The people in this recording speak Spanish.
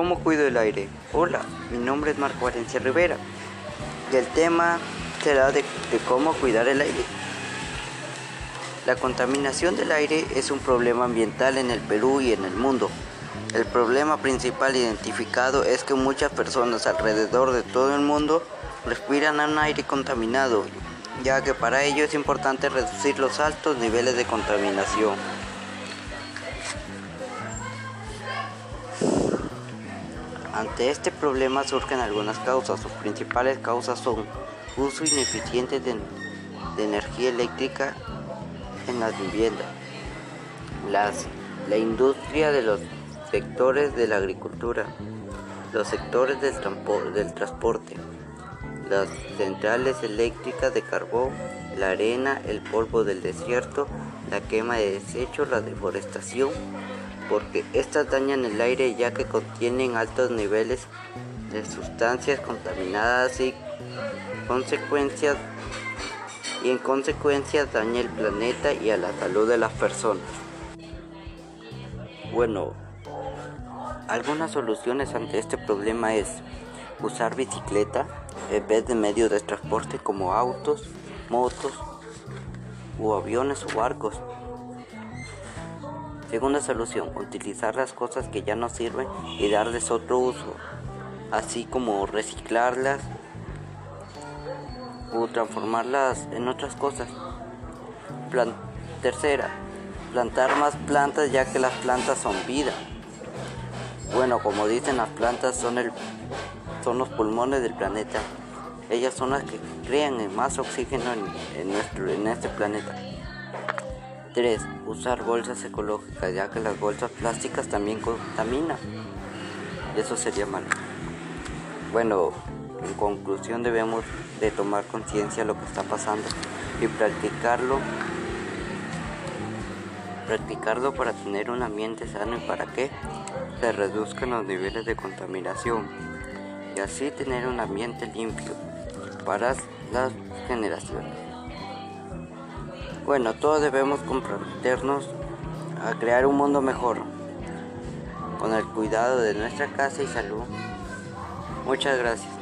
¿Cómo cuido el aire? Hola, mi nombre es Marco Valencia Rivera y el tema será de, de, cómo cuidar el aire. La contaminación del aire es un problema ambiental en el Perú y en el mundo. El problema principal identificado es que muchas personas alrededor de todo el mundo respiran un aire contaminado, ya que para ello es importante reducir los altos niveles de contaminación. Ante este problema surgen algunas causas. Sus principales causas son uso ineficiente de, energía eléctrica en las viviendas, las, la industria de los sectores de la agricultura, los sectores del transporte, las centrales eléctricas de carbón, la arena, el polvo del desierto, la quema de desechos, la deforestación, porque estas dañan el aire ya que contienen altos niveles de sustancias contaminadas y consecuencias y en consecuencia daña el planeta y a la salud de las personas. Bueno, algunas soluciones ante este problema es usar bicicleta en vez de medios de transporte como autos, motos u aviones o barcos. Segunda solución, utilizar las cosas que ya no sirven y darles otro uso, así como reciclarlas o transformarlas en otras cosas. tercera, plantar más plantas ya que las plantas son vida. Bueno, como dicen, las plantas son, el, son los pulmones del planeta. Ellas son las que crean más oxígeno en, nuestro, en este planeta. 3. Usar bolsas ecológicas, ya que las bolsas plásticas también contaminan. Eso sería malo. Bueno, en conclusión debemos de tomar conciencia de lo que está pasando y practicarlo. Practicarlo para tener un ambiente sano y para que se reduzcan los niveles de contaminación y así tener un ambiente limpio para las generaciones. Bueno, todos debemos comprometernos a crear un mundo mejor con el cuidado de nuestra casa y salud. Muchas gracias.